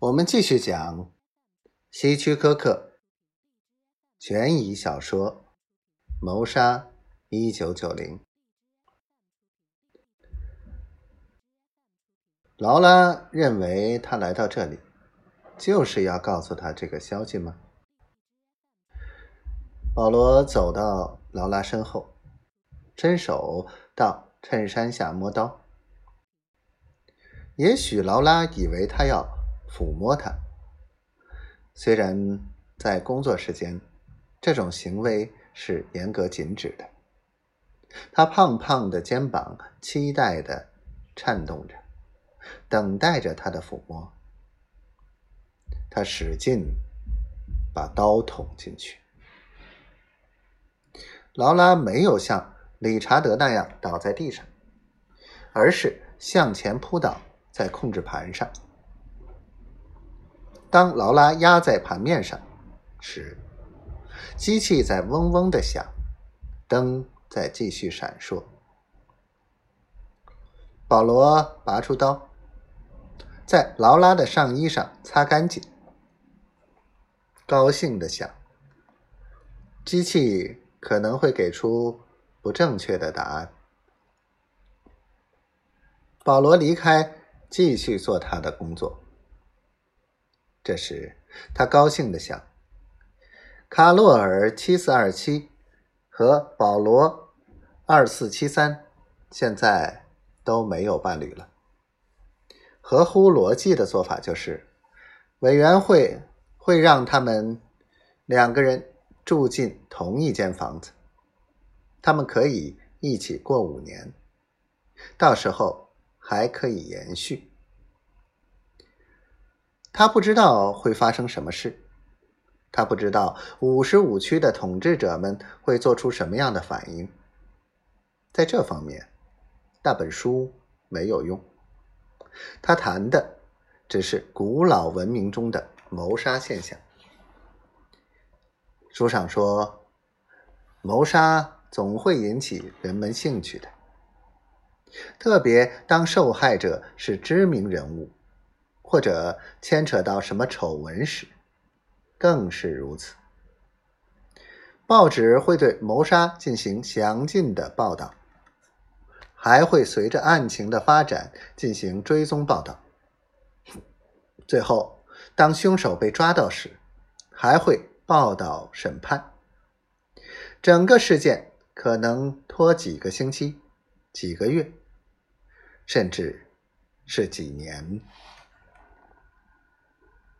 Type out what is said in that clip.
我们继续讲希区柯克悬疑小说《谋杀一九九零》。劳拉认为他来到这里就是要告诉他这个消息吗？保罗走到劳拉身后，伸手到衬衫下摸刀。也许劳拉以为他要。抚摸他，虽然在工作时间，这种行为是严格禁止的。他胖胖的肩膀期待的颤动着，等待着他的抚摸。他使劲把刀捅进去。劳拉没有像理查德那样倒在地上，而是向前扑倒在控制盘上。当劳拉压在盘面上时，机器在嗡嗡的响，灯在继续闪烁。保罗拔出刀，在劳拉的上衣上擦干净，高兴的想：机器可能会给出不正确的答案。保罗离开，继续做他的工作。这时，他高兴的想：“卡洛尔七四二七和保罗二四七三现在都没有伴侣了。合乎逻辑的做法就是，委员会会让他们两个人住进同一间房子，他们可以一起过五年，到时候还可以延续。”他不知道会发生什么事，他不知道五十五区的统治者们会做出什么样的反应。在这方面，那本书没有用。他谈的只是古老文明中的谋杀现象。书上说，谋杀总会引起人们兴趣的，特别当受害者是知名人物。或者牵扯到什么丑闻时，更是如此。报纸会对谋杀进行详尽的报道，还会随着案情的发展进行追踪报道。最后，当凶手被抓到时，还会报道审判。整个事件可能拖几个星期、几个月，甚至是几年。